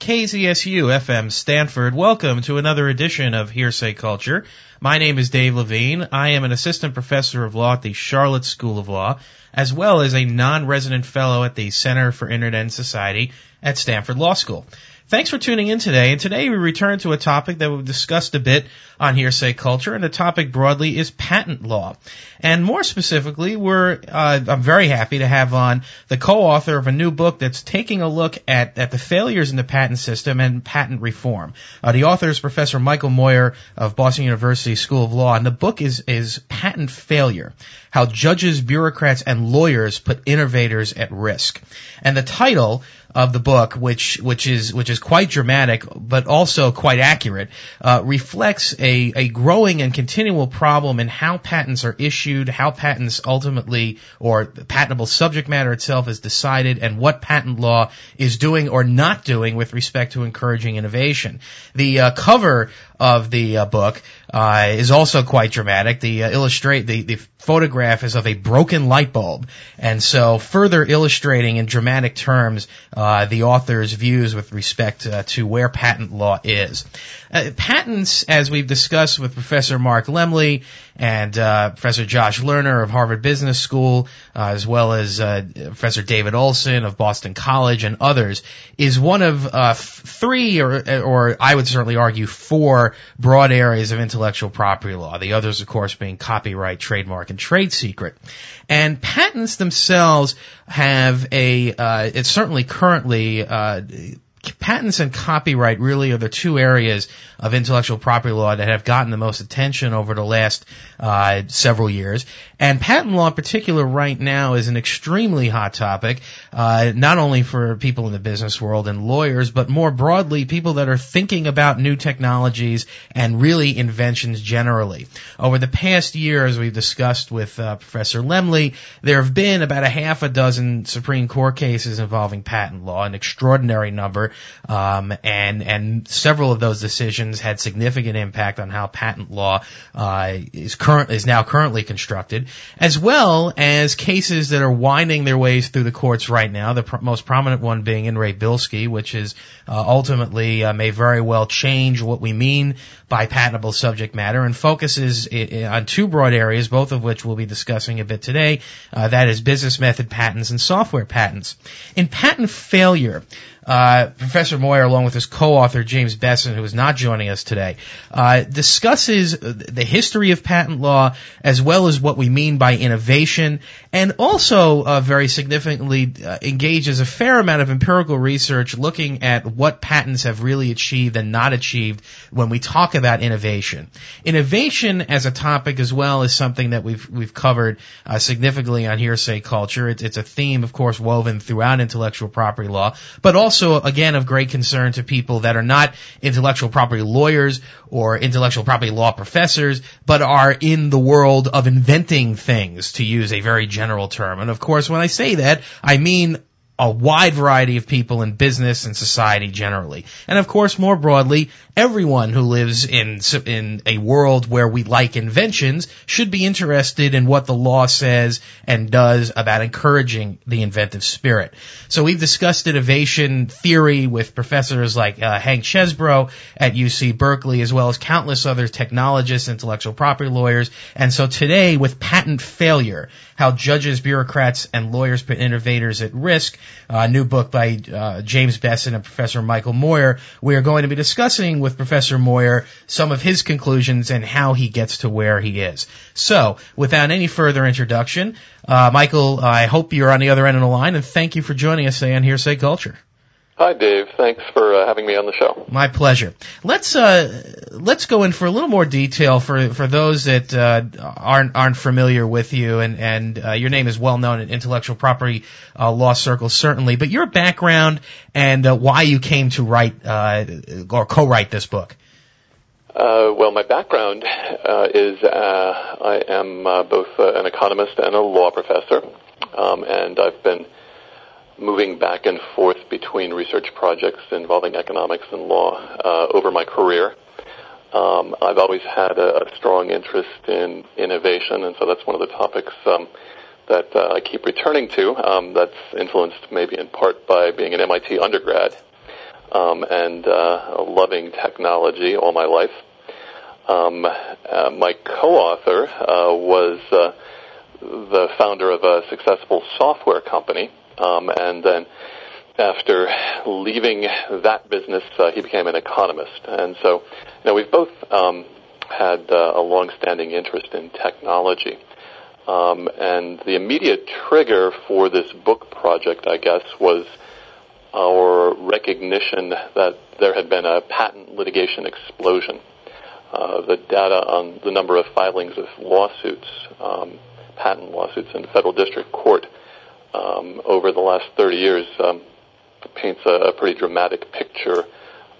KZSU FM Stanford. Welcome to another edition of Hearsay Culture. My name is Dave Levine. I am an assistant professor of law at the Charlotte School of Law, as well as a non-resident fellow at the Center for Internet and Society at Stanford Law School. Thanks for tuning in today. And today we return to a topic that we've discussed a bit on Hearsay Culture, and the topic broadly is patent law. And more specifically, we're uh, I'm very happy to have on the co-author of a new book that's taking a look at at the failures in the patent system and patent reform. Uh, the author is Professor Michael Meurer of Boston University School of Law, and the book is is Patent Failure: How Judges, Bureaucrats, and Lawyers Put Innovators at Risk. And the title of the book, which which is which is quite dramatic, but also quite accurate, uh, reflects a a growing and continual problem in how patents are issued, how patents ultimately or patentable subject matter itself is decided, and what patent law is doing or not doing with respect to encouraging innovation. The uh, cover of the uh, book uh, is also quite dramatic. The uh, illustrate the, the photograph is of a broken light bulb, and so further illustrating in dramatic terms uh, the author's views with respect uh, to where patent law is. Uh, patents, as we've discussed with Professor Mark Lemley and uh, Professor Josh Lerner of Harvard Business School, uh, as well as uh, Professor David Olson of Boston College and others, is one of uh, three, or, or I would certainly argue four broad areas of intellectual property law. The others, of course, being copyright, trademark, and trade secret. And patents themselves have a, uh, it's certainly currently patents and copyright really are the two areas of intellectual property law that have gotten the most attention over the last uh, several years. And patent law in particular right now is an extremely hot topic, uh, not only for people in the business world and lawyers, but more broadly, people that are thinking about new technologies and really inventions generally. Over the past year, as we've discussed with uh, Professor Lemley, there have been about a half a dozen Supreme Court cases involving patent law, an extraordinary number, um, and and several of those decisions had significant impact on how patent law uh, is current is now currently constructed as well as cases that are winding their ways through the courts right now. The pr- most prominent one being in re Bilski, which is uh, ultimately uh, may very well change what we mean by patentable subject matter and focuses I- on two broad areas, both of which we'll be discussing a bit today. Uh, that is business method patents and software patents. In patent failure, uh, Professor Meurer, along with his co-author James Bessen, who is not joining us today, uh, discusses the history of patent law as well as what we mean by innovation, and also uh, very significantly uh, engages a fair amount of empirical research looking at what patents have really achieved and not achieved when we talk about innovation. Innovation as a topic as well is something that we've we've covered uh, significantly on hearsay culture. It's, it's a theme, of course, woven throughout intellectual property law, but also also, again, of great concern to people that are not intellectual property lawyers or intellectual property law professors, but are in the world of inventing things, to use a very general term. And of course, when I say that, I mean a wide variety of people in business and society generally. And of course, more broadly, everyone who lives in, in a world where we like inventions should be interested in what the law says and does about encouraging the inventive spirit. So we've discussed innovation theory with professors like uh, Hank Chesbrough at UC Berkeley, as well as countless other technologists, intellectual property lawyers. And so today, with patent failure, how judges, bureaucrats, and lawyers put innovators at risk, a new book by uh, James Bessen and Professor Michael Meurer. We are going to be discussing with Professor Meurer some of his conclusions and how he gets to where he is. So, without any further introduction, uh, Michael, I hope you're on the other end of the line, and thank you for joining us today on Hearsay Culture. Hi, Dave. Thanks for uh, having me on the show. My pleasure. Let's uh, let's go in for a little more detail for for those that uh, aren't aren't familiar with you, and and uh, your name is well known in intellectual property uh, law circles, certainly. But your background and uh, why you came to write or co-write this book. well, my background is I am both an economist and a law professor, um, and I've been moving back and forth between research projects involving economics and law uh, over my career. Um, I've always had a, a, strong interest in innovation, and so that's one of the topics um, that uh, I keep returning to. Um, that's influenced maybe in part by being an MIT undergrad. um, and uh, loving technology all my life. Um, uh, my co-author uh, was uh, the founder of a successful software company, um, and then after leaving that business, uh, he became an economist. And so, you know, we've both um, had uh, a long-standing interest in technology. Um, and the immediate trigger for this book project, I guess, was our recognition that there had been a patent litigation explosion. Uh, the data on the number of filings of lawsuits, um, patent lawsuits in federal district court um, over the last 30 years um, paints a, a pretty dramatic picture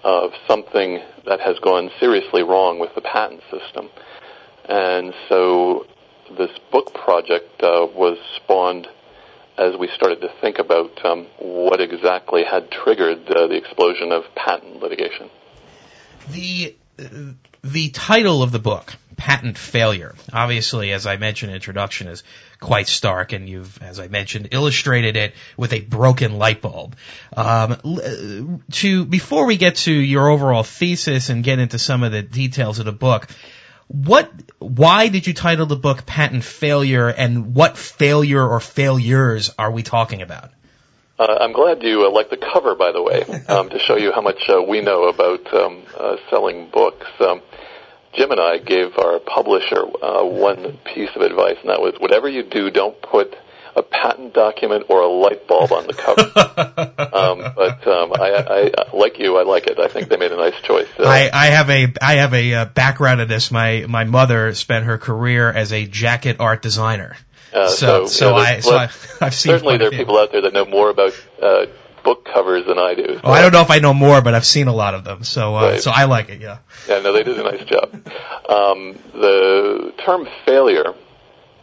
of something that has gone seriously wrong with the patent system. And so this book project uh, was spawned as we started to think about um, what exactly had triggered uh, the explosion of patent litigation. The the title of the book, Patent Failure, obviously, as I mentioned in introduction, is quite stark, and you've, as I mentioned, illustrated it with a broken light bulb. Um, to before we get to your overall thesis and get into some of the details of the book, what, why did you title the book Patent Failure, and what failure or failures are we talking about? Uh, I'm glad you uh, like the cover, by the way, um, to show you how much uh, we know about um, uh, selling books. Um, Jim and I gave our publisher uh, one piece of advice, and that was whatever you do, don't put a patent document or a light bulb on the cover. um, but um, I, I, like you, I like it. I think they made a nice choice. Uh, I, I have a I have a uh, background in this. My my mother spent her career as a jacket art designer. Uh, so so, so you know, I so I, have seen certainly there are people out there that know more about uh, book covers than I do. So. Oh, I don't know if I know more, but I've seen a lot of them. So uh, right. so I like it. Yeah. Yeah. No, they did a nice job. Um, the term failure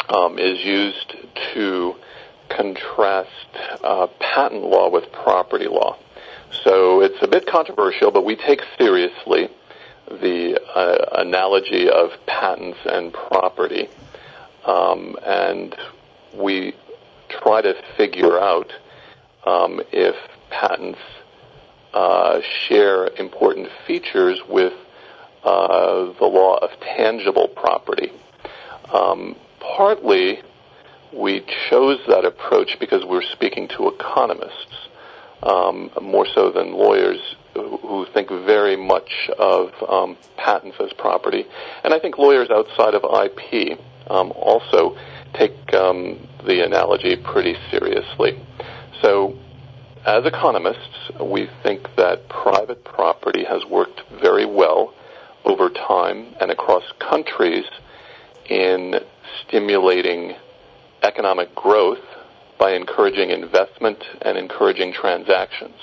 um, is used to contrast uh, patent law with property law. So it's a bit controversial, but we take seriously the uh, analogy of patents and property, um, and we try to figure out um, if patents uh, share important features with uh, the law of tangible property. Um, partly, we chose that approach because we're speaking to economists um, more so than lawyers who think very much of um, patents as property. And I think lawyers outside of IP um, also take um, the analogy pretty seriously. So, as economists, we think that private property has worked very well over time and across countries in stimulating economic growth by encouraging investment and encouraging transactions.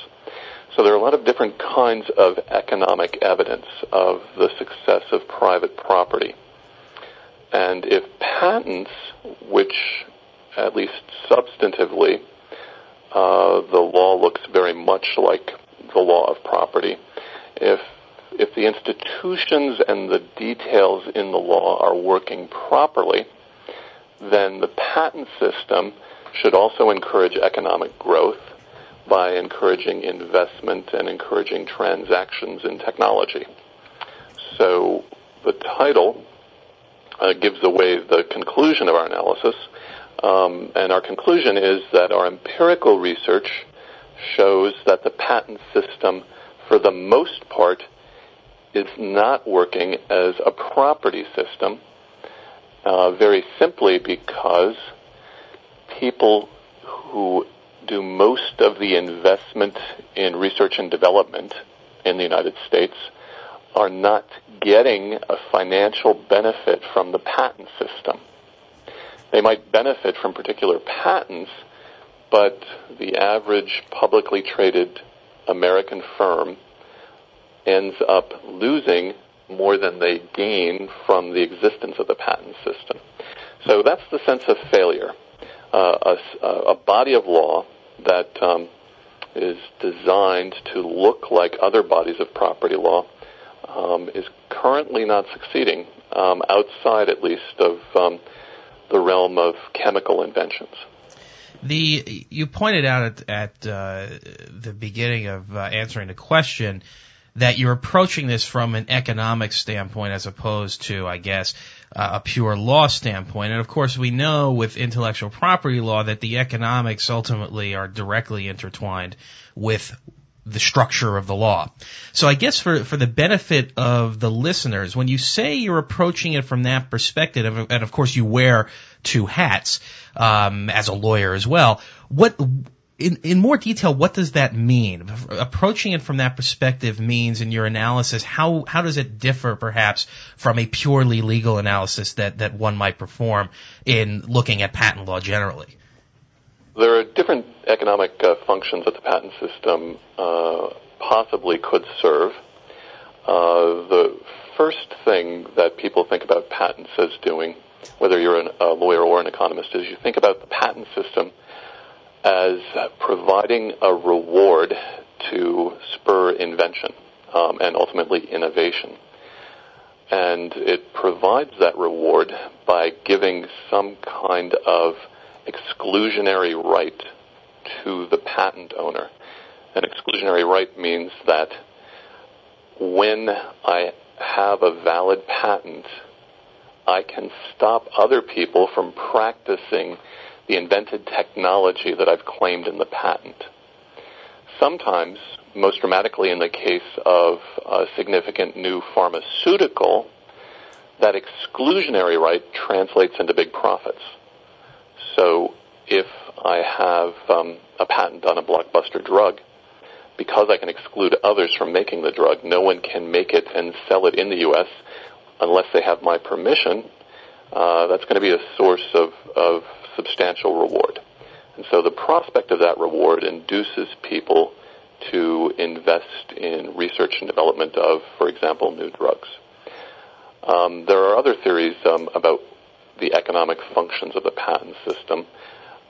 So there are a lot of different kinds of economic evidence of the success of private property. And if patents, which at least substantively, uh, the law looks very much like the law of property, if if the institutions and the details in the law are working properly, then the patent system should also encourage economic growth by encouraging investment and encouraging transactions in technology. So the title gives away the conclusion of our analysis, um, and our conclusion is that our empirical research shows that the patent system, for the most part, is not working as a property system uh, very simply because people who do most of the investment in research and development in the United States are not getting a financial benefit from the patent system. They might benefit from particular patents, but the average publicly traded American firm ends up losing more than they gain from the existence of the patent system. So that's the sense of failure. Uh, a, a, body of law that um, is designed to look like other bodies of property law um, is currently not succeeding, um, outside at least of um, the realm of chemical inventions. The you pointed out at, at uh, the beginning of uh, answering the question that you're approaching this from an economic standpoint as opposed to, I guess, uh, a pure law standpoint. And of course, we know with intellectual property law that the economics ultimately are directly intertwined with the structure of the law. So I guess for, for the benefit of the listeners, when you say you're approaching it from that perspective, and of course you wear two hats, um, as a lawyer as well, what, in, in more detail, what does that mean? Approaching it from that perspective means in your analysis, how, how does it differ perhaps from a purely legal analysis that, that one might perform in looking at patent law generally? There are different economic uh, functions that the patent system uh, possibly could serve. Uh, the first thing that people think about patents as doing, whether you're an, a lawyer or an economist, is you think about the patent system as providing a reward to spur invention um, and ultimately innovation. And it provides that reward by giving some kind of exclusionary right to the patent owner. An exclusionary right means that when I have a valid patent, I can stop other people from practicing the invented technology that I've claimed in the patent. Sometimes, most dramatically in the case of a significant new pharmaceutical, that exclusionary right translates into big profits. So if I have um, a patent on a blockbuster drug, because I can exclude others from making the drug, no one can make it and sell it in the U.S. unless they have my permission. Uh, that's going to be a source of, of substantial reward. And so the prospect of that reward induces people to invest in research and development of, for example, new drugs. Um, there are other theories um, about the economic functions of the patent system.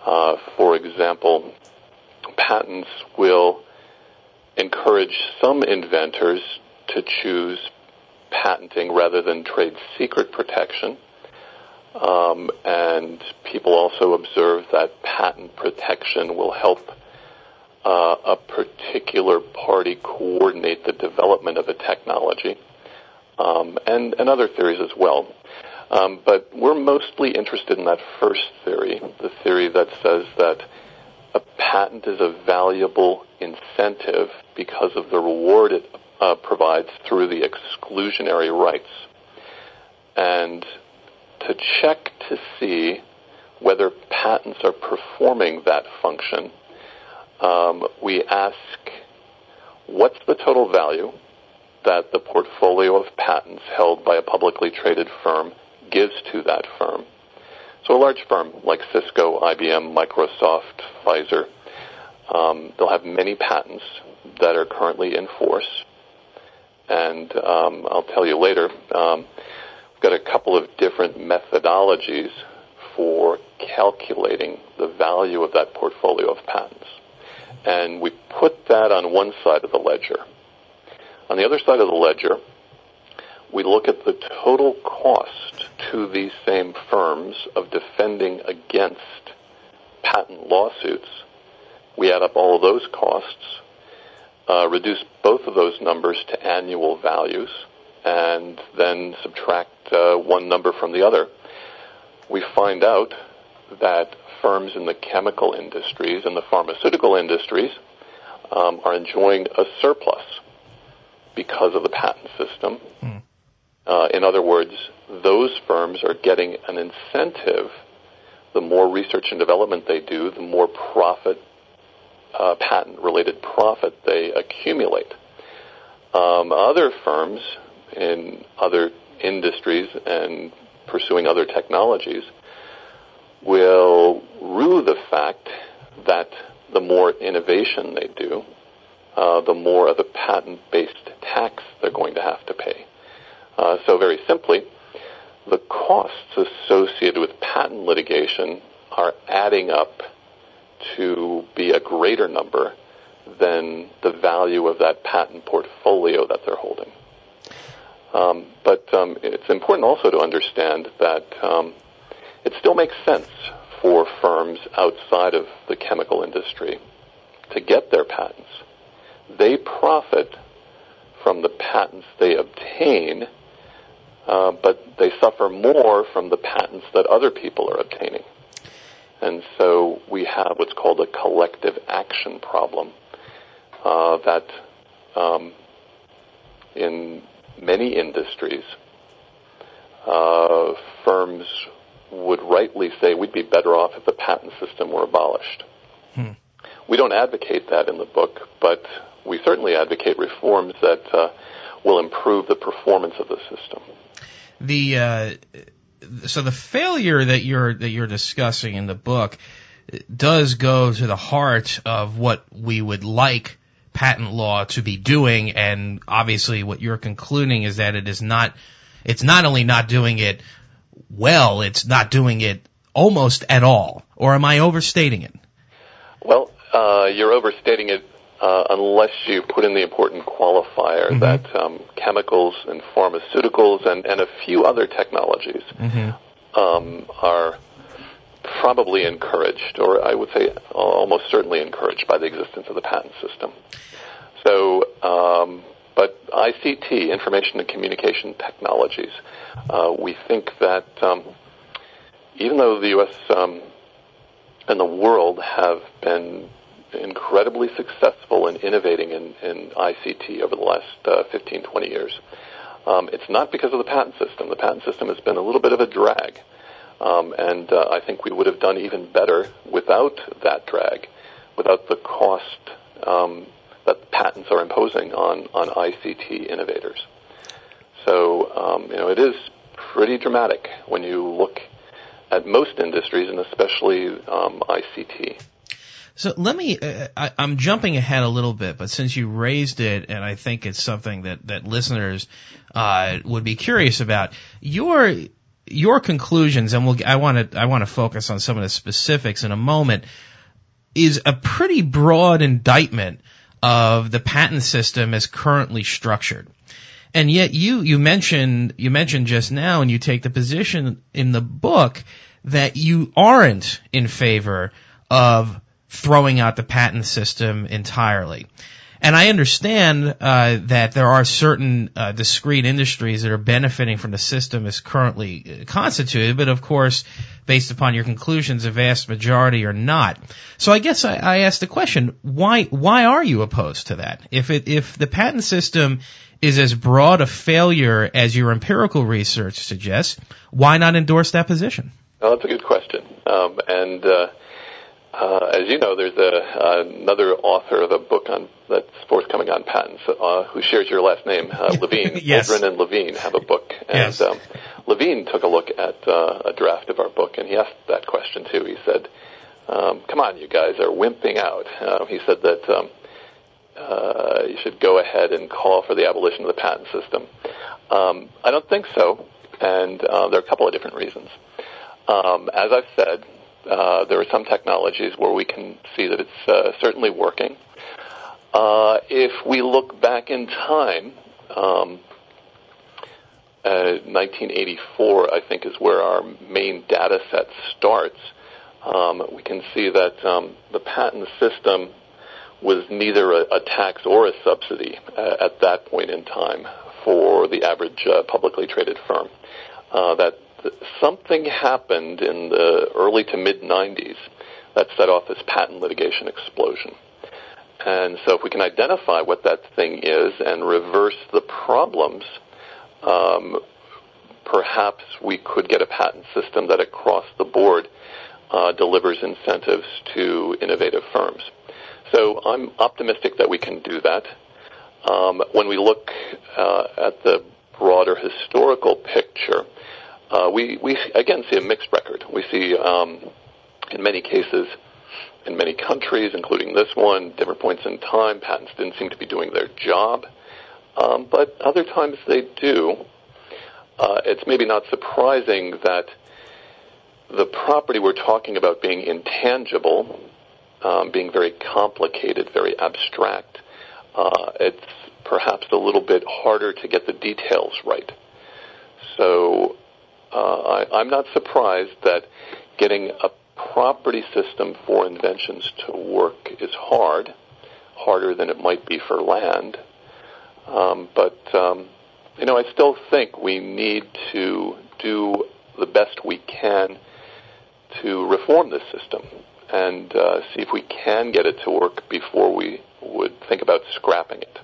Uh, for example, patents will encourage some inventors to choose patenting rather than trade secret protection. Um, and people also observe that patent protection will help uh, a particular party coordinate the development of a technology, um, and, and other theories as well. Um, but we're mostly interested in that first theory, the theory that says that a patent is a valuable incentive because of the reward it uh, provides through the exclusionary rights. And to check to see whether patents are performing that function, um, we ask what's the total value that the portfolio of patents held by a publicly traded firm gives to that firm. So a large firm like Cisco, IBM, Microsoft, Pfizer, um, they'll have many patents that are currently in force. And um, I'll tell you later, um, we've got a couple of different methodologies for calculating the value of that portfolio of patents. And we put that on one side of the ledger. On the other side of the ledger, we look at the total cost to these same firms of defending against patent lawsuits. We add up all of those costs, uh, reduce both of those numbers to annual values, and then subtract uh, one number from the other. We find out that firms in the chemical industries and the pharmaceutical industries um, are enjoying a surplus because of the patent system. Mm. Uh, in other words, those firms are getting an incentive. The more research and development they do, the more profit, uh, patent-related profit they accumulate. Um, other firms in other industries and pursuing other technologies will rue the fact that the more innovation they do, uh, the more of the patent-based tax they're going to have to pay. Uh, so very simply, the costs associated with patent litigation are adding up to be a greater number than the value of that patent portfolio that they're holding. Um, but um, it's important also to understand that um, it still makes sense for firms outside of the chemical industry to get their patents. They profit from the patents they obtain, uh, but they suffer more from the patents that other people are obtaining. And so we have what's called a collective action problem uh, that um, in many industries, uh, firms would rightly say we'd be better off if the patent system were abolished. Hmm. We don't advocate that in the book, but we certainly advocate reforms that uh, will improve the performance of the system. The uh, so the failure that you're that you're discussing in the book does go to the heart of what we would like patent law to be doing, and obviously what you're concluding is that it is not. It's not only not doing it well, it's not doing it almost at all. Or am I overstating it? Well, uh, you're overstating it uh, unless you put in the important qualifier mm-hmm. that um, chemicals and pharmaceuticals and, and a few other technologies mm-hmm. um, are probably encouraged, or I would say almost certainly encouraged by the existence of the patent system. So, um, but ICT, information and communication technologies, uh, we think that um, even though the U.S. Um, and the world have been incredibly successful in innovating in, in ICT over the last uh, 15, 20 years. Um, it's not because of the patent system. The patent system has been a little bit of a drag. Um, and uh, I think we would have done even better without that drag, without the cost um, that patents are imposing on, on ICT innovators. So, um, you know, it is pretty dramatic when you look at most industries and especially um, ICT. So let me, uh, I, am jumping ahead a little bit, but since you raised it, and I think it's something that, that listeners, uh, would be curious about, your, your conclusions, and we'll, I want to, I want to focus on some of the specifics in a moment, is a pretty broad indictment of the patent system as currently structured. And yet you, you mentioned, you mentioned just now, and you take the position in the book that you aren't in favor of throwing out the patent system entirely. And I understand uh, that there are certain uh, discrete industries that are benefiting from the system as currently uh, constituted, but of course, based upon your conclusions, a vast majority are not. So I guess I, I ask the question: Why why are you opposed to that? If it if the patent system is as broad a failure as your empirical research suggests, why not endorse that position? Well, that's a good question, um, and uh, uh, as you know, there's a, another author of a book on that's forthcoming on patents uh, who shares your last name, uh, Levine. yes. And Levine have a book, and yes. um, Levine took a look at uh, a draft of our book, and he asked that question too. He said, um, "Come on, you guys are wimping out." He said that um, uh, you should go ahead and call for the abolition of the patent system. Um, I don't think so, and uh, there are a couple of different reasons. Um, as I've said, uh, there are some technologies where we can see that it's uh, certainly working. Uh, if we look back in time, um, 1984, uh, I think, is where our main data set starts. Um, we can see that um, the patent system was neither a, a tax or a subsidy uh, at that point in time for the average uh, publicly traded firm. that something happened in the early to mid 90s that set off this patent litigation explosion. And so, if we can identify what that thing is and reverse the problems, um, perhaps we could get a patent system that across the board uh, delivers incentives to innovative firms. So, I'm optimistic that we can do that. Um, when we look uh, at the broader historical picture, uh, we, we again see a mixed record. We see, um, in many cases, in many countries, including this one, different points in time, patents didn't seem to be doing their job. Um, but other times they do. Uh, it's maybe not surprising that the property we're talking about being intangible, um, being very complicated, very abstract, uh, it's perhaps a little bit harder to get the details right. So I, I'm not surprised that getting a property system for inventions to work is hard, harder than it might be for land. Um, but um, you know, I still think we need to do the best we can to reform this system and uh, see if we can get it to work before we would think about scrapping it.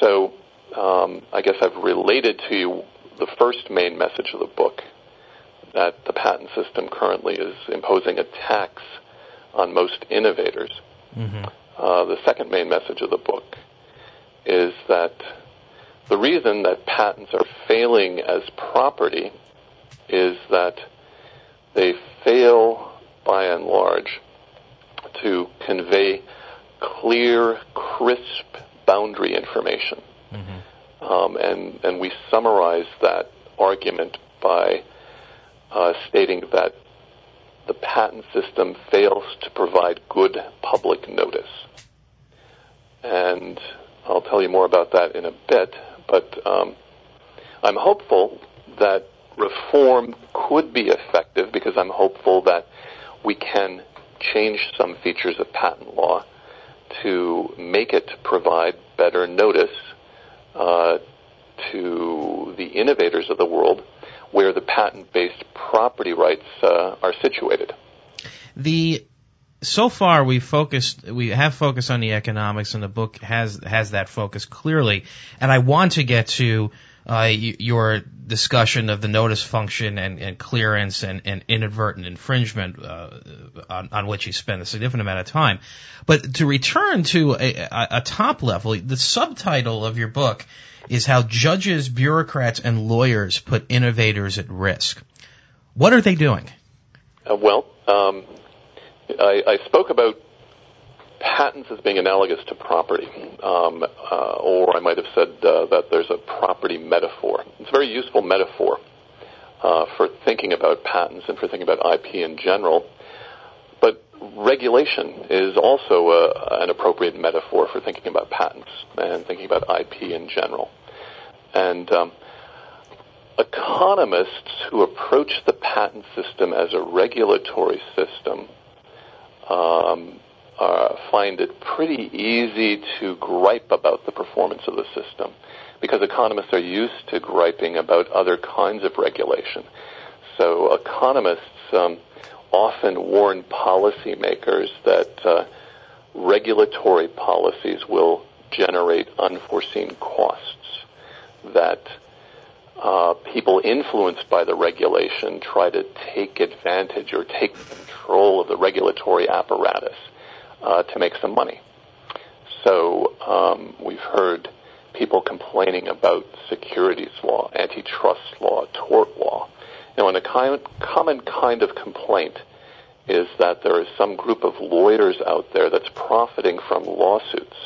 So um, I guess I've related to you the first main message of the book that the patent system currently is imposing a tax on most innovators. Mm-hmm. Uh, the second main message of the book is that the reason that patents are failing as property is that they fail, by and large, to convey clear, crisp boundary information. Mm-hmm. Um, and, and we summarize that argument by uh, stating that the patent system fails to provide good public notice. And I'll tell you more about that in a bit, but um, I'm hopeful that reform could be effective because I'm hopeful that we can change some features of patent law to make it provide better notice uh, to the innovators of the world where the patent-based property rights uh, are situated. The so far we focused we have focused on the economics and the book has has that focus clearly and I want to get to uh, your discussion of the notice function and, and clearance and, and, inadvertent infringement uh, on, on, which you spend a significant amount of time. But to return to a, a, top level, the subtitle of your book is how judges, bureaucrats, and lawyers put innovators at risk. What are they doing? Uh, well, um, I, I, spoke about patents as being analogous to property, um, uh, or I might have said uh, that there's a property metaphor. It's a very useful metaphor uh, for thinking about patents and for thinking about IP in general. But regulation is also a, an appropriate metaphor for thinking about patents and thinking about IP in general. And um, economists who approach the patent system as a regulatory system um, uh, find it pretty easy to gripe about the performance of the system because economists are used to griping about other kinds of regulation. So economists um, often warn policymakers that uh, regulatory policies will generate unforeseen costs, that uh, people influenced by the regulation try to take advantage or take control of the regulatory apparatus to make some money. So um, we've heard people complaining about securities law, antitrust law, tort law. Now, and a common kind of complaint is that there is some group of lawyers out there that's profiting from lawsuits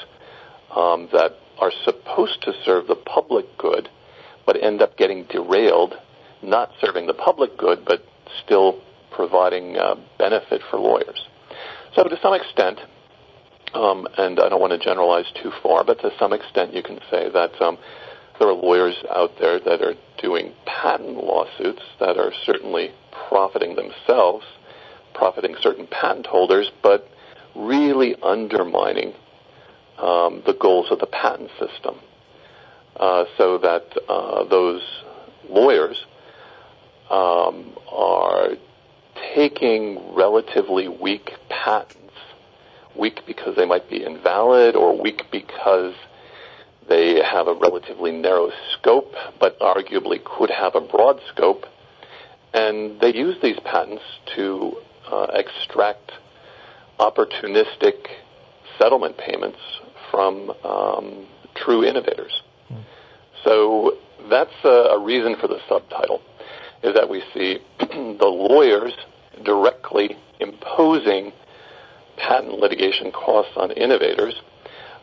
um, that are supposed to serve the public good, but end up getting derailed, not serving the public good, but still providing uh, benefit for lawyers. So to some extent, um, and I don't want to generalize too far, but to some extent you can say that um, there are lawyers out there that are doing patent lawsuits that are certainly profiting themselves, profiting certain patent holders, but really undermining um, the goals of the patent system. Uh, so that uh, those lawyers um, are taking relatively weak patents, weak because they might be invalid or weak because they have a relatively narrow scope, but arguably could have a broad scope, and they use these patents to uh, extract opportunistic settlement payments from um, true innovators. Mm. So that's a, a reason for the subtitle is that we see the lawyers directly imposing patent litigation costs on innovators.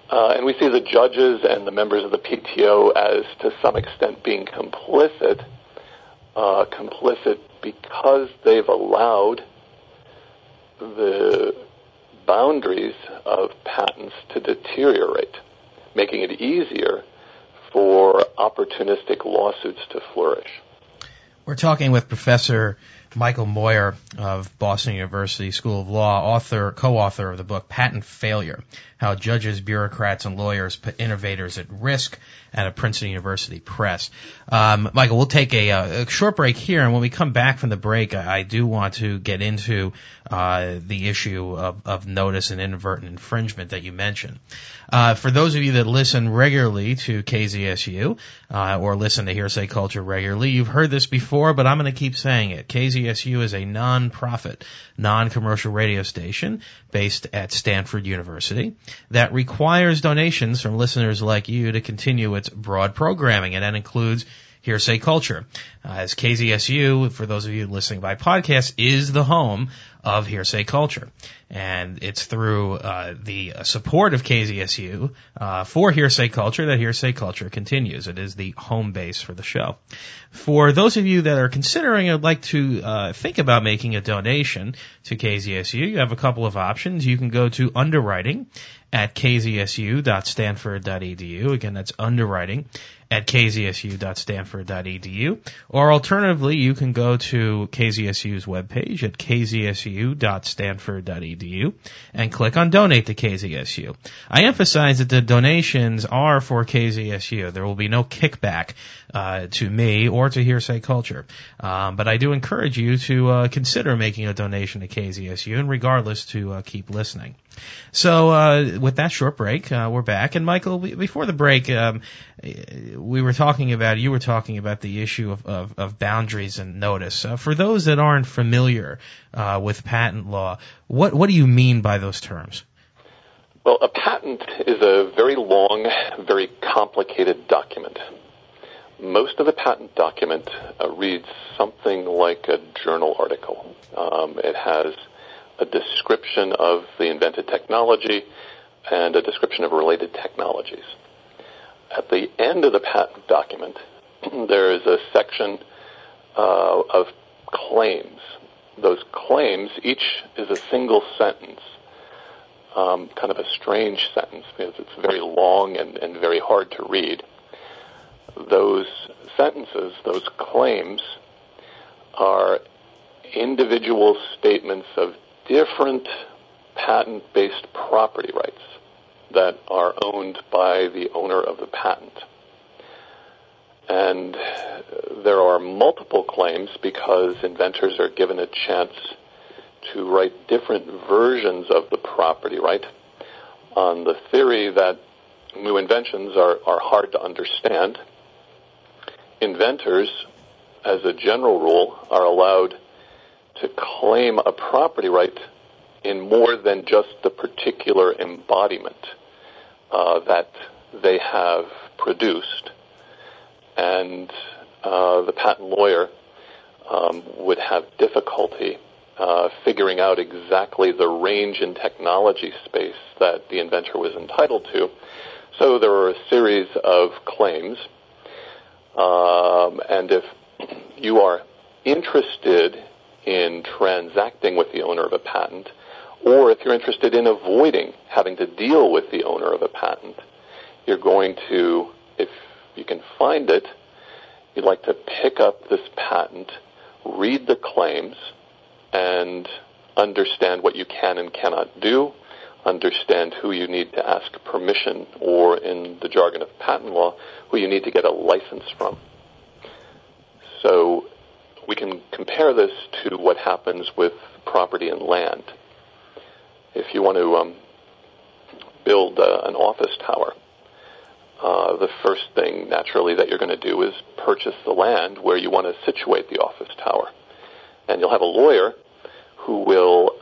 Uh, and we see the judges and the members of the PTO as, to some extent, being complicit, uh, complicit because they've allowed the boundaries of patents to deteriorate, making it easier for opportunistic lawsuits to flourish. We're talking with Professor Michael Meurer of Boston University School of Law, author, co-author of the book Patent Failure, How Judges, Bureaucrats, and Lawyers Put Innovators at Risk at a Princeton University Press. Um, Michael, we'll take a, uh, a, short break here, and when we come back from the break, I, I do want to get into uh, the issue of, of, notice and inadvertent infringement that you mentioned. Uh, for those of you that listen regularly to KZSU uh, or listen to Hearsay Culture regularly, you've heard this before, but I'm going to keep saying it. KZSU is a non-profit, non-commercial radio station based at Stanford University that requires donations from listeners like you to continue its broad programming, and that includes Hearsay Culture. Uh, as KZSU, for those of you listening by podcast, is the home of Hearsay Culture. And it's through uh, the support of KZSU uh, for Hearsay Culture that Hearsay Culture continues. It is the home base for the show. For those of you that are considering or like to uh, think about making a donation to KZSU, you have a couple of options. You can go to underwriting at kzsu.stanford.edu. Again, that's underwriting at kzsu.stanford.edu. Or alternatively, you can go to KZSU's webpage at kzsu.stanford.edu and click on donate to KZSU. I emphasize that the donations are for KZSU. There will be no kickback uh, to me or to Hearsay Culture. Um, but I do encourage you to uh, consider making a donation to KZSU and regardless to uh, keep listening. So uh, with that short break, uh, we're back. And Michael, before the break, um, we were talking about you were talking about the issue of, of, of boundaries and notice. Uh, for those that aren't familiar uh, with patent law, what what do you mean by those terms? Well, a patent is a very long, very complicated document. Most of the patent document uh, reads something like a journal article. Um, it has a description of the invented technology and a description of related technologies. At the end of the patent document, there is a section uh, of claims. Those claims, each is a single sentence, um, kind of a strange sentence because it's very long and, and very hard to read. Those sentences, those claims, are individual statements of different patent-based property rights that are owned by the owner of the patent. And there are multiple claims because inventors are given a chance to write different versions of the property right on the theory that new inventions are, are hard to understand. Inventors, as a general rule, are allowed to claim a property right in more than just the particular embodiment uh, that they have produced. And uh, the patent lawyer um, would have difficulty uh, figuring out exactly the range in technology space that the inventor was entitled to. So there were a series of claims. Um, and if you are interested in transacting with the owner of a patent, or if you're interested in avoiding having to deal with the owner of a patent, you're going to, if you can find it, you'd like to pick up this patent, read the claims, and understand what you can and cannot do, understand who you need to ask permission, or in the jargon of patent law, who you need to get a license from. So we can compare this to what happens with property and land. If you want to um, build uh, an office tower, uh, the first thing naturally that you're going to do is purchase the land where you want to situate the office tower. And you'll have a lawyer who will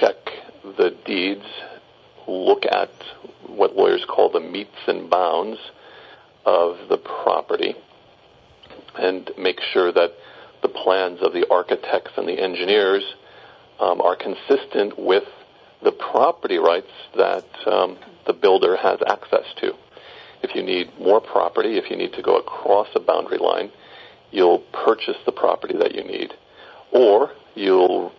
check the deeds, look at what lawyers call the metes and bounds of the property, and make sure that the plans of the architects and the engineers um, are consistent with the property rights that um, the builder has access to. If you need more property, if you need to go across a boundary line, you'll purchase the property that you need, or you'll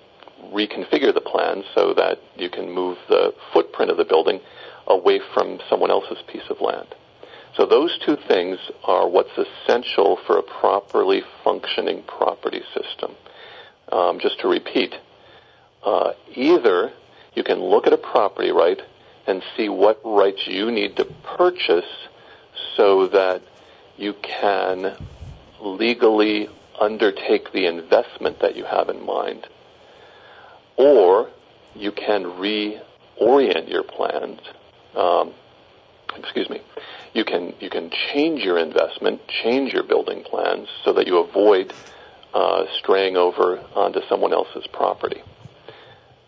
reconfigure the plan so that you can move the footprint of the building away from someone else's piece of land. So those two things are what's essential for a properly functioning property system. um, just to repeat, uh, either you can look at a property right and see what rights you need to purchase so that you can legally undertake the investment that you have in mind, or you can reorient your plans. Um, excuse me. You can you can change your investment, change your building plans so that you avoid uh, straying over onto someone else's property.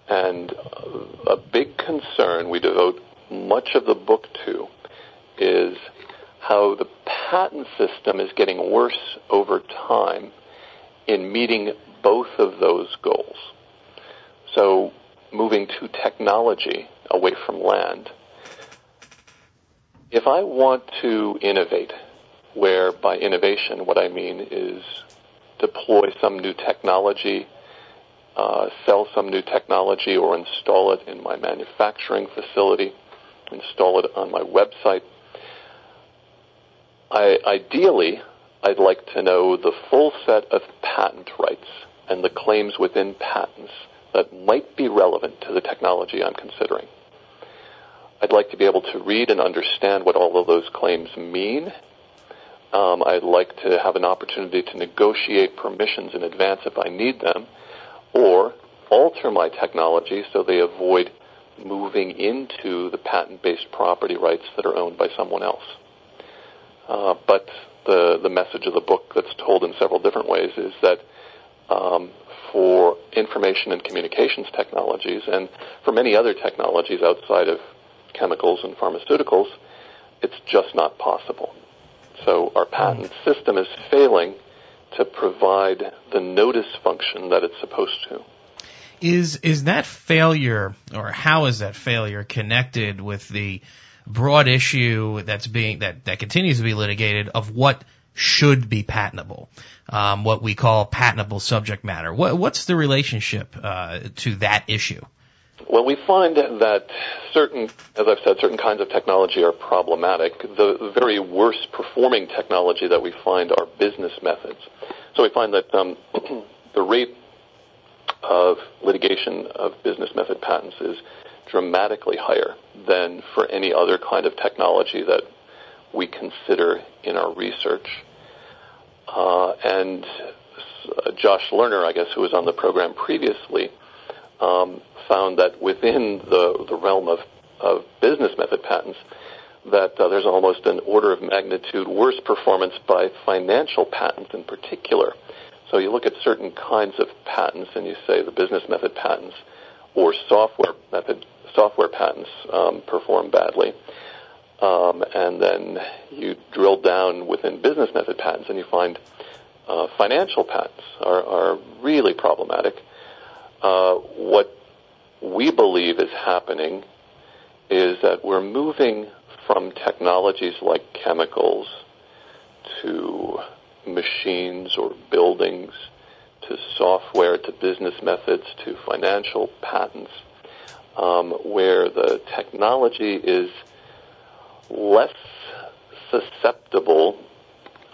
And a big concern we devote much of the book to is how the patent system is getting worse over time in meeting both of those goals. So moving to technology away from land. If I want to innovate, where by innovation what I mean is deploy some new technology, uh, sell some new technology, or install it in my manufacturing facility, install it on my website. I, ideally, I'd like to know the full set of patent rights and the claims within patents that might be relevant to the technology I'm considering. I'd like to be able to read and understand what all of those claims mean um, I'd like to have an opportunity to negotiate permissions in advance if I need them, or alter my technology so they avoid moving into the patent-based property rights that are owned by someone else. Uh, but the the message of the book that's told in several different ways is that um, for information and communications technologies and for many other technologies outside of chemicals and pharmaceuticals, it's just not possible. So our patent system is failing to provide the notice function that it's supposed to. Is is that failure, or how is that failure connected with the broad issue that's being that that continues to be litigated of what should be patentable, um, what we call patentable subject matter? What, what's the relationship uh, to that issue? Well, we find that certain, as I've said, certain kinds of technology are problematic. The very worst performing technology that we find are business methods. So we find that um, the rate of litigation of business method patents is dramatically higher than for any other kind of technology that we consider in our research. Uh, and uh, Josh Lerner, I guess, who was on the program previously, um, found that within the, the realm of, of business method patents, that uh, there's almost an order of magnitude worse performance by financial patents in particular. So you look at certain kinds of patents and you say the business method patents or software method software patents um, perform badly. Um, and then you drill down within business method patents and you find uh, financial patents are, are really problematic. Uh, what we believe is happening is that we're moving from technologies like chemicals to machines or buildings to software to business methods to financial patents um, where the technology is less susceptible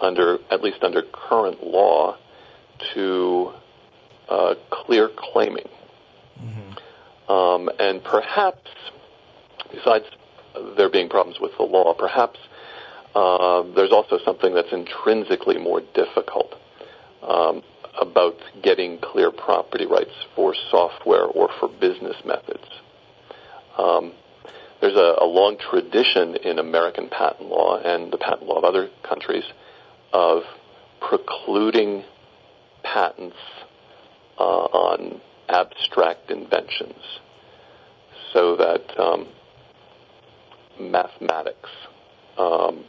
under at least under current law to uh, clear claiming. Mm-hmm. Um, and perhaps, besides there being problems with the law, perhaps uh, there's also something that's intrinsically more difficult um, about getting clear property rights for software or for business methods. Um, there's a, a, long tradition in American patent law and the patent law of other countries of precluding patents uh, on abstract inventions so that um, mathematics um,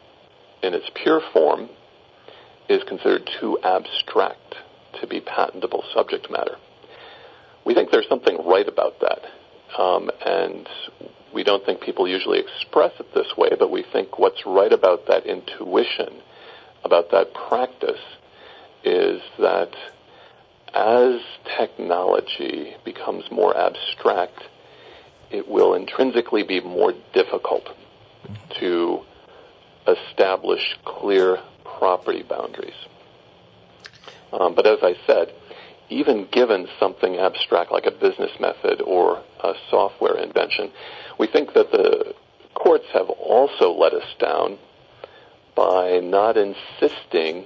in its pure form is considered too abstract to be patentable subject matter. We think there's something right about that. Um, and we don't think people usually express it this way, but we think what's right about that intuition, about that practice, is that as technology becomes more abstract, it will intrinsically be more difficult to establish clear property boundaries. Um, but as I said, even given something abstract like a business method or a software invention. We think that the courts have also let us down by not insisting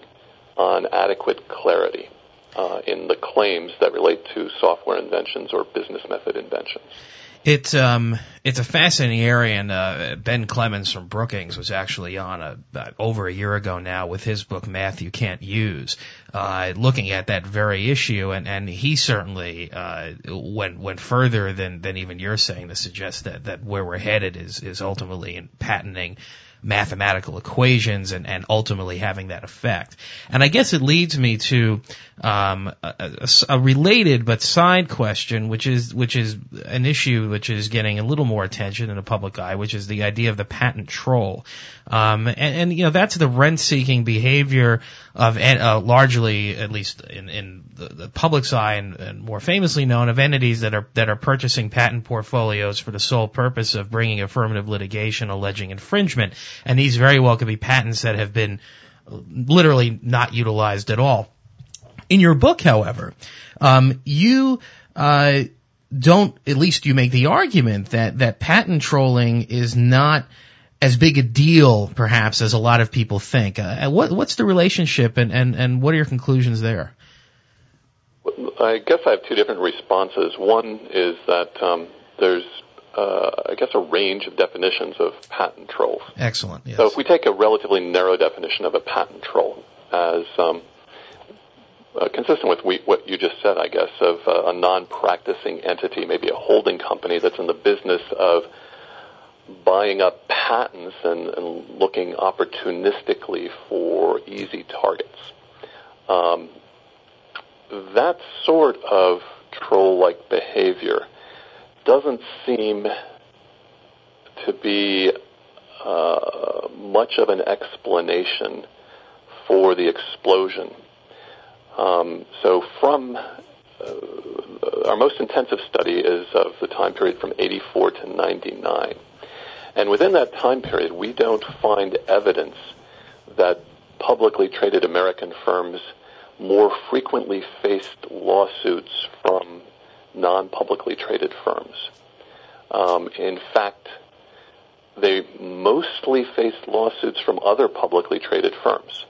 on adequate clarity uh, in the claims that relate to software inventions or business method inventions. It's um it's a fascinating area, and uh, Ben Klemens from Brookings was actually on a, uh, over a year ago now with his book Math You Can't Use, uh, looking at that very issue, and and he certainly uh, went went further than than even you're saying to suggest that that where we're headed is is ultimately in patenting mathematical equations and, and ultimately having that effect. And I guess it leads me to um, a, a, related but side question, which is which is an issue which is getting a little more attention in the public eye, which is the idea of the patent troll. Um, and, and you know that's the rent-seeking behavior of uh, largely, at least in, in the, the public's eye, and, and more famously known, of entities that are that are purchasing patent portfolios for the sole purpose of bringing affirmative litigation alleging infringement. And these very well could be patents that have been literally not utilized at all. In your book, however, um, you uh, don't, at least you make the argument that that patent trolling is not as big a deal, perhaps, as a lot of people think. Uh, what, what's the relationship, and, and, and what are your conclusions there? I guess I have two different responses. One is that um, there's, uh, I guess, a range of definitions of patent trolls. Excellent. Yes. So if we take a relatively narrow definition of a patent troll as um, uh, consistent with we, what you just said, I guess, of uh, a non-practicing entity, maybe a holding company that's in the business of buying up patents and, and looking opportunistically for easy targets. Um, that sort of troll-like behavior doesn't seem to be uh, much of an explanation for the explosion. Um, so from uh, our most intensive study is of the time period from 84 to 99. And within that time period, we don't find evidence that publicly traded American firms more frequently faced lawsuits from non-publicly traded firms. Um, in fact, they mostly faced lawsuits from other publicly traded firms.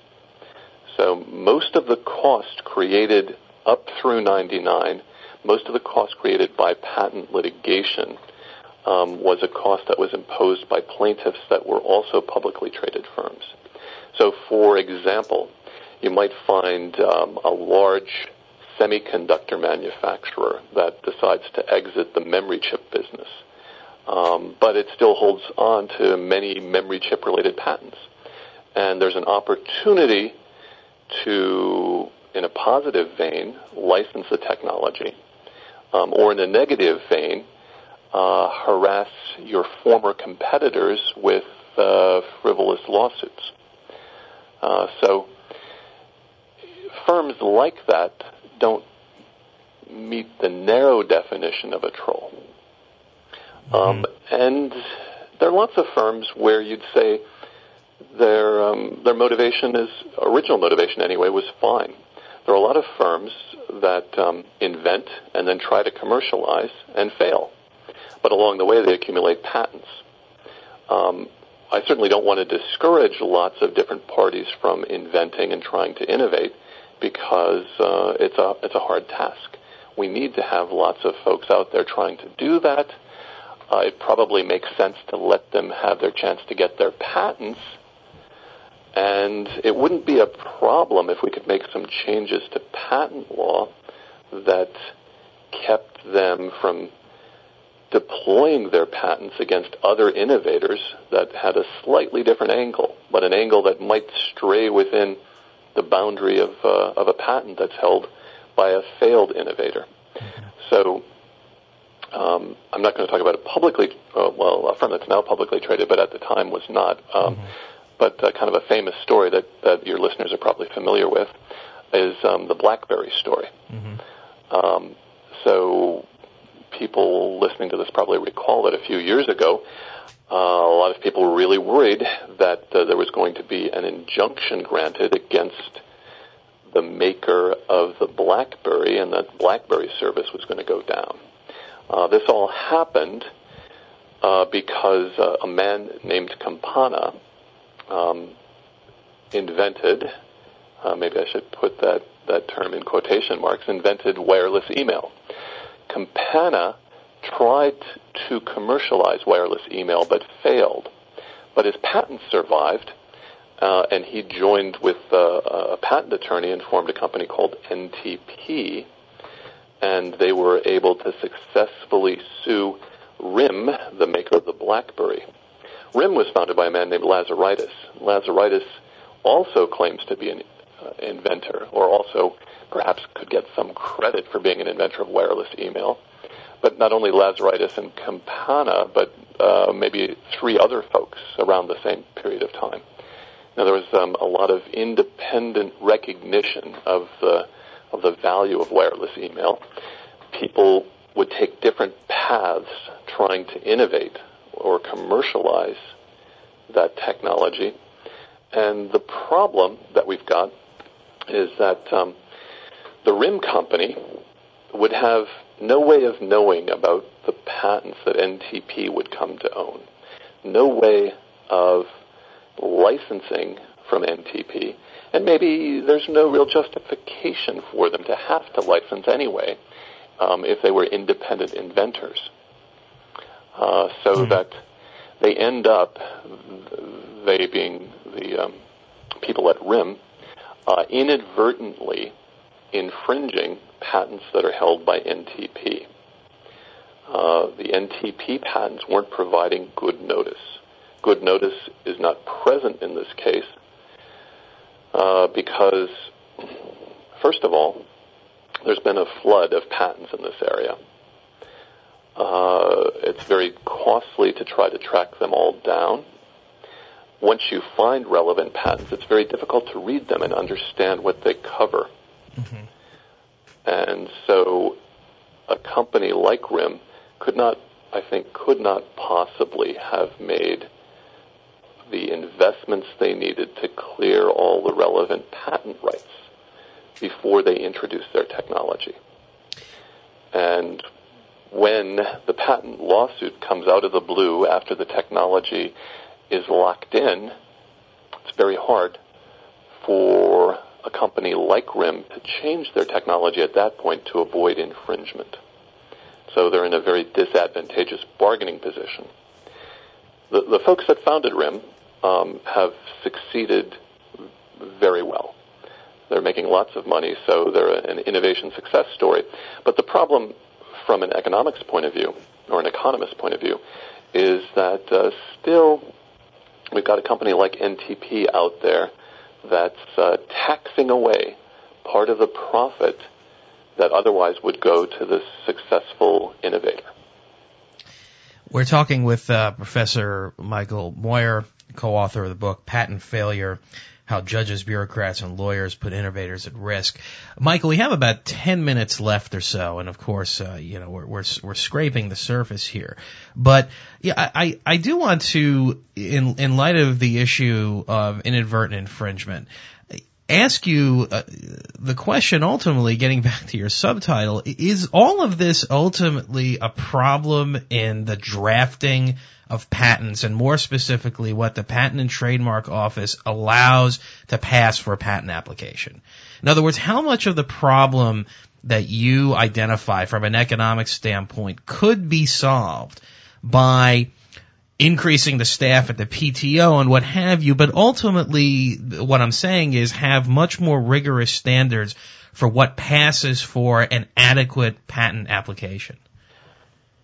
So most of the cost created up through 99, most of the cost created by patent litigation um, was a cost that was imposed by plaintiffs that were also publicly traded firms. So, for example, you might find um, a large semiconductor manufacturer that decides to exit the memory chip business, um, but it still holds on to many memory chip related patents. And there's an opportunity to, in a positive vein, license the technology, um, or in a negative vein, uh, harass your former competitors with uh, frivolous lawsuits. Uh, so firms like that don't meet the narrow definition of a troll. Mm-hmm. Um, and there are lots of firms where you'd say their um, their motivation is original motivation anyway was fine. There are a lot of firms that um, invent and then try to commercialize and fail but along the way they accumulate patents. Um, I certainly don't want to discourage lots of different parties from inventing and trying to innovate because uh, it's a it's a hard task. We need to have lots of folks out there trying to do that. Uh, it probably makes sense to let them have their chance to get their patents, and it wouldn't be a problem if we could make some changes to patent law that kept them from deploying their patents against other innovators that had a slightly different angle, but an angle that might stray within the boundary of, uh, of a patent that's held by a failed innovator. So um, I'm not going to talk about a publicly, uh, well, a firm that's now publicly traded, but at the time was not. Um, mm-hmm. But uh, kind of a famous story that, that your listeners are probably familiar with is um, the BlackBerry story. Mm-hmm. Um, so people listening to this probably recall that a few years ago, uh, a lot of people were really worried that uh, there was going to be an injunction granted against the maker of the BlackBerry, and that BlackBerry service was going to go down. Uh, this all happened uh, because uh, a man named Campana um, invented, uh, maybe I should put that, that term in quotation marks, invented wireless email. Campana tried to commercialize wireless email but failed. But his patent survived, uh, and he joined with uh, a patent attorney and formed a company called NTP, and they were able to successfully sue RIM, the maker of the BlackBerry. RIM was founded by a man named Lazaridis. Lazaridis also claims to be an inventor, or also perhaps could get some credit for being an inventor of wireless email. But not only Lazaridis and Campana, but uh, maybe three other folks around the same period of time. Now there was um, a lot of independent recognition of the of the value of wireless email. People would take different paths trying to innovate or commercialize that technology. And the problem that we've got is that um, the RIM company would have no way of knowing about the patents that NTP would come to own. No way of licensing from NTP. And maybe there's no real justification for them to have to license anyway um, if they were independent inventors. Uh, so mm. that they end up, they being the um, people at RIM, uh, inadvertently infringing patents that are held by NTP. Uh, the NTP patents weren't providing good notice. Good notice is not present in this case uh, because, first of all, there's been a flood of patents in this area. Uh, it's very costly to try to track them all down. Once you find relevant patents, it's very difficult to read them and understand what they cover. Mm-hmm. And so a company like RIM could not, I think, could not possibly have made the investments they needed to clear all the relevant patent rights before they introduced their technology. And when the patent lawsuit comes out of the blue after the technology is locked in, it's very hard for a company like RIM to change their technology at that point to avoid infringement. So they're in a very disadvantageous bargaining position. The, the folks that founded RIM um, have succeeded very well. They're making lots of money, so they're an innovation success story. But the problem from an economics point of view, or an economist point of view, is that uh, still we've got a company like NTP out there that's uh, taxing away part of the profit that otherwise would go to the successful innovator. We're talking with uh, Professor Michael Meurer, co-author of the book Patent Failure how judges, bureaucrats, and lawyers put innovators at risk. Michael, we have about 10 minutes left or so, and of course, uh, you know, we're, we're, we're scraping the surface here. But, yeah, I, I do want to, in, in light of the issue of inadvertent infringement, ask you uh, the question ultimately getting back to your subtitle is all of this ultimately a problem in the drafting of patents and more specifically what the Patent and Trademark Office allows to pass for a patent application. In other words, how much of the problem that you identify from an economic standpoint could be solved by increasing the staff at the PTO and what have you, but ultimately what I'm saying is have much more rigorous standards for what passes for an adequate patent application.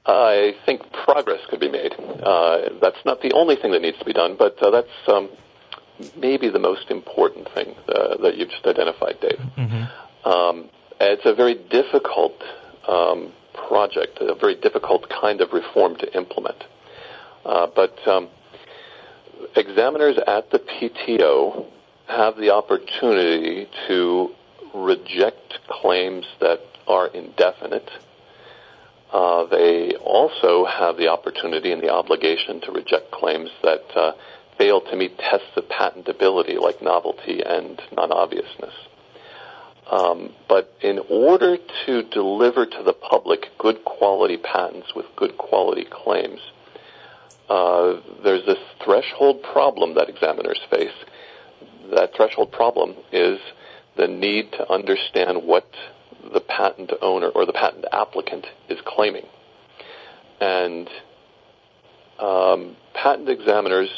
I think progress could be made. Uh, that's not the only thing that needs to be done, but uh, that's um, maybe the most important thing uh, that you've just identified, Dave. Mm-hmm. Um, it's a very difficult um, project, a very difficult kind of reform to implement. Uh, but um, examiners at the PTO have the opportunity to reject claims that are indefinite uh, they also have the opportunity and the obligation to reject claims that uh, fail to meet tests of patentability like novelty and non-obviousness. Um, but in order to deliver to the public good quality patents with good quality claims, uh, there's this threshold problem that examiners face. That threshold problem is the need to understand what the patent owner or the patent applicant is claiming. And um, patent examiners,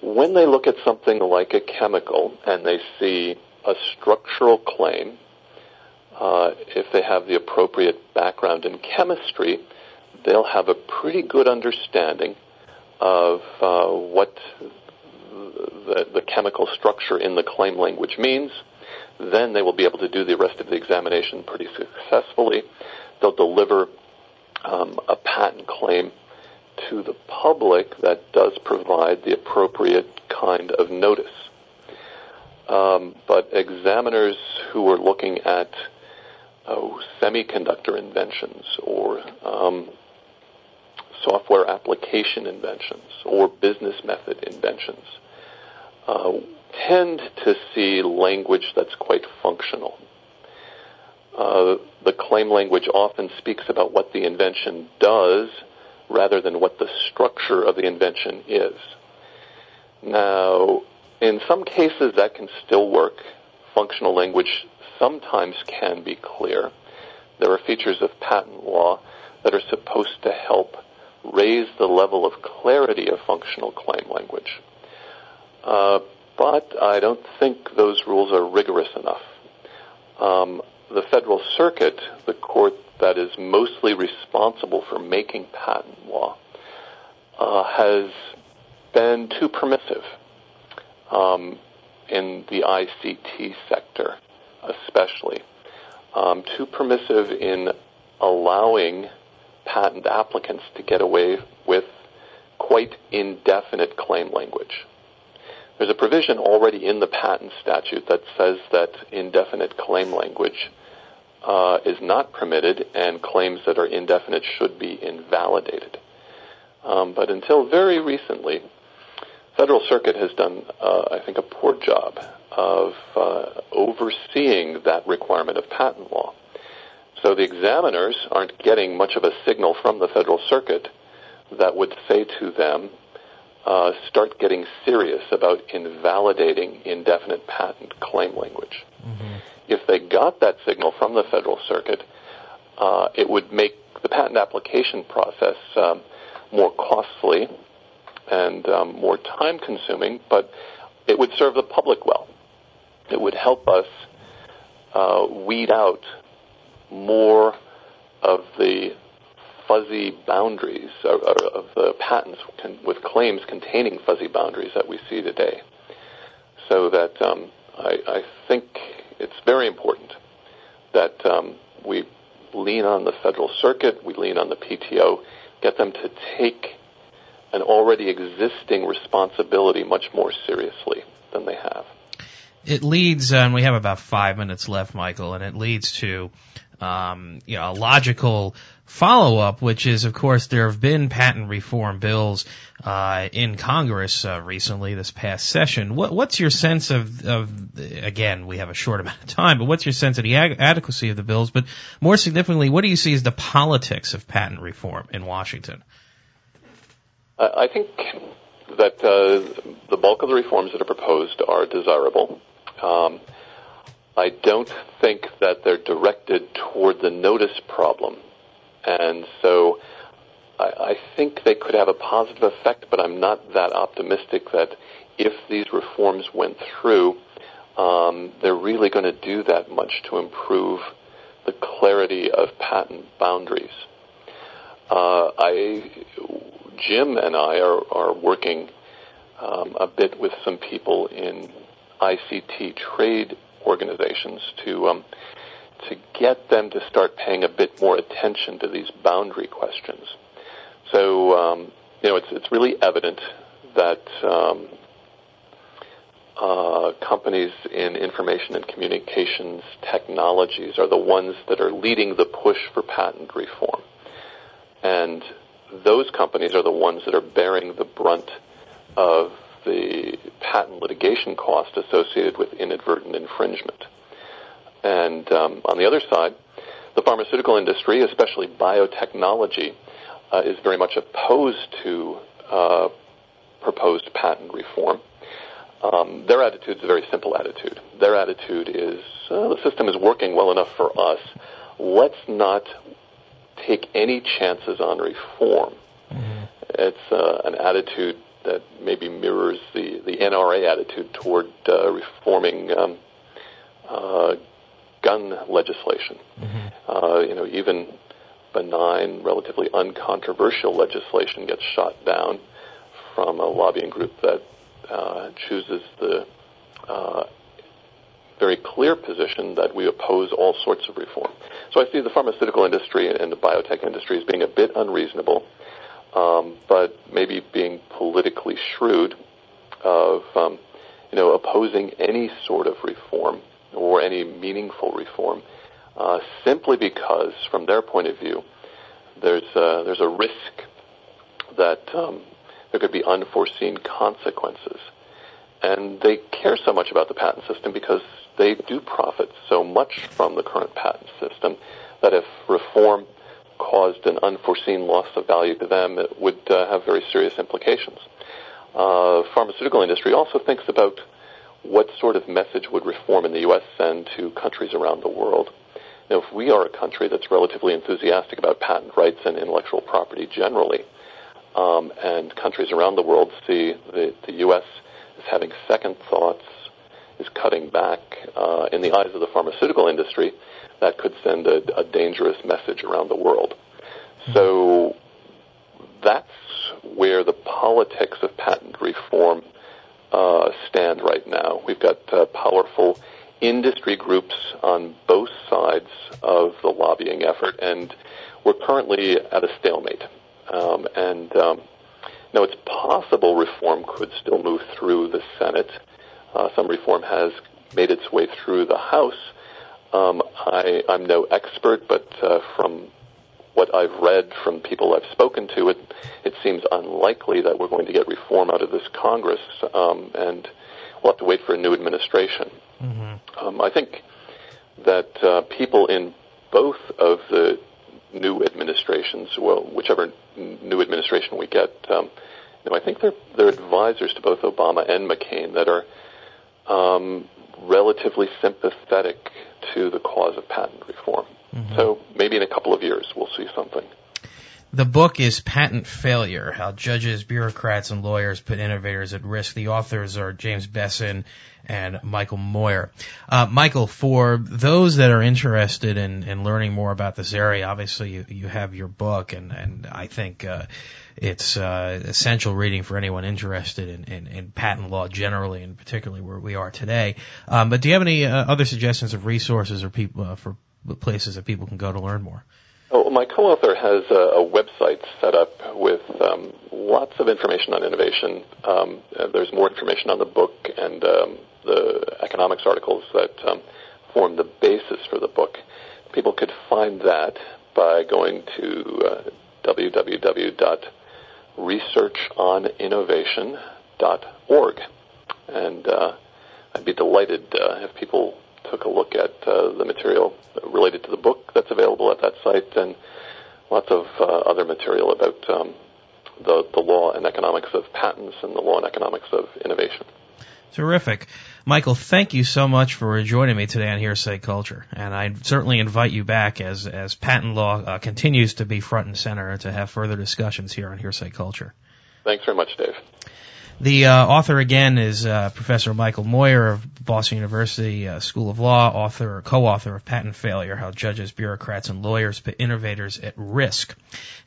when they look at something like a chemical and they see a structural claim, uh, if they have the appropriate background in chemistry, they'll have a pretty good understanding of uh, what the, the, chemical structure in the claim language means. Then they will be able to do the rest of the examination pretty successfully. They'll deliver um, a patent claim to the public that does provide the appropriate kind of notice. Um, but examiners who are looking at oh, semiconductor inventions or um, software application inventions or business method inventions uh, tend to see language that's quite functional. Uh, the claim language often speaks about what the invention does rather than what the structure of the invention is. Now, in some cases that can still work. Functional language sometimes can be clear. There are features of patent law that are supposed to help raise the level of clarity of functional claim language. Uh, but I don't think those rules are rigorous enough. Um, the Federal Circuit, the court that is mostly responsible for making patent law, uh, has been too permissive um, in the ICT sector, especially. Um, too permissive in allowing patent applicants to get away with quite indefinite claim language. There's a provision already in the patent statute that says that indefinite claim language uh, is not permitted and claims that are indefinite should be invalidated. Um, but until very recently, Federal Circuit has done, uh, I think, a poor job of uh, overseeing that requirement of patent law. So the examiners aren't getting much of a signal from the Federal Circuit that would say to them, uh, start getting serious about invalidating indefinite patent claim language. Mm-hmm. If they got that signal from the Federal Circuit, uh, it would make the patent application process um, more costly and um, more time consuming, but it would serve the public well. It would help us uh, weed out more of the fuzzy boundaries of, of the patents with claims containing fuzzy boundaries that we see today. So that um, I, I, think it's very important that um, we lean on the Federal Circuit, we lean on the PTO, get them to take an already existing responsibility much more seriously than they have. It leads, and we have about five minutes left, Michael, and it leads to um, you know, a logical follow-up, which is, of course, there have been patent reform bills uh, in Congress uh, recently, this past session. What, what's your sense of, of, again, we have a short amount of time, but what's your sense of the adequacy of the bills? But more significantly, what do you see as the politics of patent reform in Washington? I think that uh, the bulk of the reforms that are proposed are desirable. Um, I don't think that they're directed toward the notice problem. And so I, I think they could have a positive effect, but I'm not that optimistic that if these reforms went through, um, they're really going to do that much to improve the clarity of patent boundaries. Uh, I, Jim and I are, are working um, a bit with some people in ICT trade organizations to um, to get them to start paying a bit more attention to these boundary questions. So um, you know, it's it's really evident that um, uh, companies in information and communications technologies are the ones that are leading the push for patent reform, and those companies are the ones that are bearing the brunt of the patent litigation cost associated with inadvertent infringement. And um, on the other side, the pharmaceutical industry, especially biotechnology, uh, is very much opposed to uh, proposed patent reform. Um, their attitude is a very simple attitude. Their attitude is uh, the system is working well enough for us. Let's not take any chances on reform. Mm-hmm. It's uh, an attitude that maybe mirrors the, the NRA attitude toward uh, reforming um, uh, gun legislation. Mm-hmm. Uh, you know, even benign, relatively uncontroversial legislation gets shot down from a lobbying group that uh, chooses the uh, very clear position that we oppose all sorts of reform. So I see the pharmaceutical industry and the biotech industry as being a bit unreasonable, um, but maybe being politically shrewd of um, you know opposing any sort of reform or any meaningful reform, uh, simply because, from their point of view, there's a, there's a risk that um, there could be unforeseen consequences. And they care so much about the patent system because they do profit so much from the current patent system that if reform caused an unforeseen loss of value to them, it would uh, have very serious implications. Uh, pharmaceutical industry also thinks about what sort of message would reform in the U.S. send to countries around the world. Now, if we are a country that's relatively enthusiastic about patent rights and intellectual property generally, um, and countries around the world see the, the U.S. as having second thoughts, is cutting back uh, in the eyes of the pharmaceutical industry, that could send a, a dangerous message around the world. So that's where the politics of patent reform uh, stand right now. We've got uh, powerful industry groups on both sides of the lobbying effort, and we're currently at a stalemate. Um, and um, now it's possible reform could still move through the Senate. Uh, some reform has made its way through the House. Um, I, I'm no expert, but uh, from what I've read from people I've spoken to, it it seems unlikely that we're going to get reform out of this Congress, um, and we'll have to wait for a new administration. Mm-hmm. Um, I think that uh, people in both of the new administrations, well, whichever new administration we get, um, you know, I think they're they're advisors to both Obama and McCain that are um, relatively sympathetic to the cause of patent reform. Mm-hmm. So maybe in a couple of years we'll see something. The book is Patent Failure, How Judges, Bureaucrats, and Lawyers Put Innovators at Risk. The authors are James Bessen and Michael Meurer. Uh, Michael, for those that are interested in, in learning more about this area, obviously you, you have your book, and, and I think uh, it's uh, essential reading for anyone interested in, in, in, patent law generally, and particularly where we are today. Um, but do you have any uh, other suggestions of resources or people uh, for places that people can go to learn more? Oh, my co-author has a, a website set up with um, lots of information on innovation. Um, there's more information on the book and um, the economics articles that um, form the basis for the book. People could find that by going to uh, www.researchoninnovation.org. And uh, I'd be delighted uh, if people took a look at uh, the material related to the book that's available at that site and lots of uh, other material about um, the, the law and economics of patents and the law and economics of innovation. Terrific. Michael, thank you so much for joining me today on Hearsay Culture. And I certainly invite you back as, as patent law uh, continues to be front and center to have further discussions here on Hearsay Culture. Thanks very much, Dave. The uh, author again is uh, Professor Michael Meurer of Boston University uh, School of Law, author or co-author of Patent Failure: How Judges, Bureaucrats, and Lawyers Put Innovators at Risk,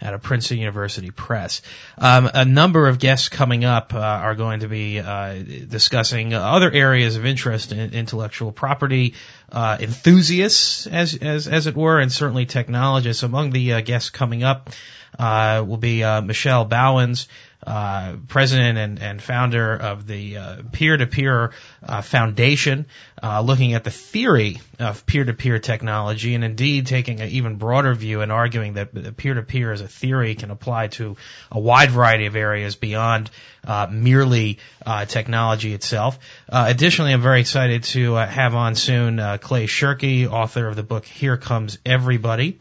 at a Princeton University Press. Um, a number of guests coming up uh, are going to be uh, discussing other areas of interest in intellectual property, uh, enthusiasts, as as as it were, and certainly technologists. Among the guests coming up uh, will be Michel Bauwens, uh, president and, and founder of the uh, peer-to-peer uh, foundation, uh, looking at the theory of peer-to-peer technology, and indeed taking an even broader view and arguing that peer-to-peer as a theory can apply to a wide variety of areas beyond uh, merely uh, technology itself. additionally, I'm very excited to have on soon Clay Shirky, author of the book Here Comes Everybody,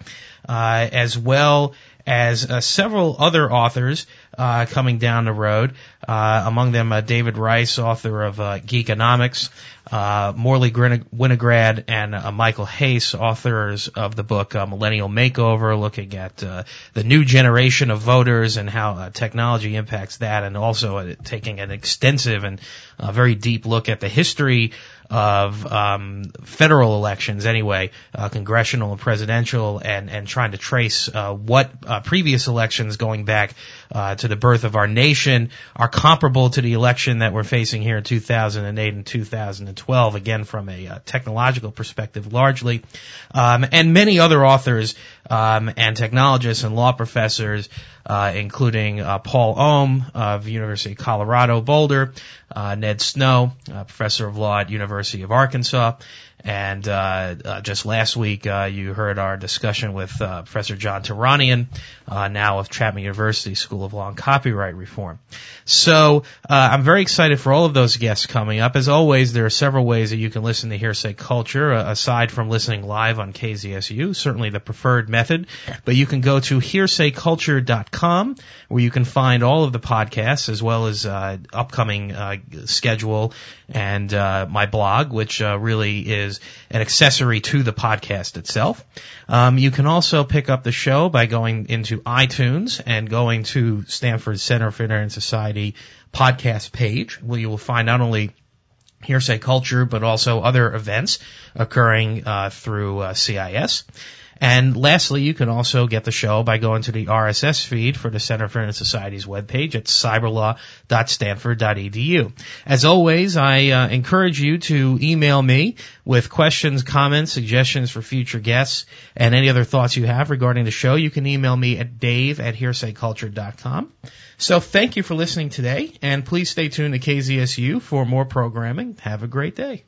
as well as uh, several other authors uh, coming down the road. Uh, among them, uh, David Rice, author of uh, Geekonomics, uh, Morley Winograd, and uh, Michael Hais, authors of the book Millennial Makeover, looking at the new generation of voters and how technology impacts that, and also taking an extensive and very deep look at the history of um, federal elections anyway, congressional and presidential, and and trying to trace what previous elections going back to the birth of our nation are comparable to the election that we're facing here in 2008 and 2012. Again, from a uh, technological perspective, largely, um, and many other authors um, and technologists and law professors, uh, including uh, Paul Ohm of University of Colorado Boulder, uh, Ned Snow, professor of law at University of Arkansas, and uh, uh, just last week, uh, you heard our discussion with uh, Professor John Tehranian, uh, now of Chapman University School of Law and Copyright Reform. So uh, I'm very excited for all of those guests coming up. As always, there are several ways that you can listen to Hearsay Culture aside from listening live on KZSU. Certainly the preferred method, but you can go to hearsayculture.com where you can find all of the podcasts as well as upcoming schedule and my blog, which really is is an accessory to the podcast itself. Um, you can also pick up the show by going into iTunes and going to Stanford Center for Internet Society podcast page, where you will find not only hearsay culture, but also other events occurring uh, through uh, CIS. And lastly, you can also get the show by going to the RSS feed for the Center for Internet Society's webpage at cyberlaw.stanford.edu. As always, I uh, encourage you to email me with questions, comments, suggestions for future guests, and any other thoughts you have regarding the show. You can email me at dave at hearsayculture.com. So thank you for listening today, and please stay tuned to KZSU for more programming. Have a great day.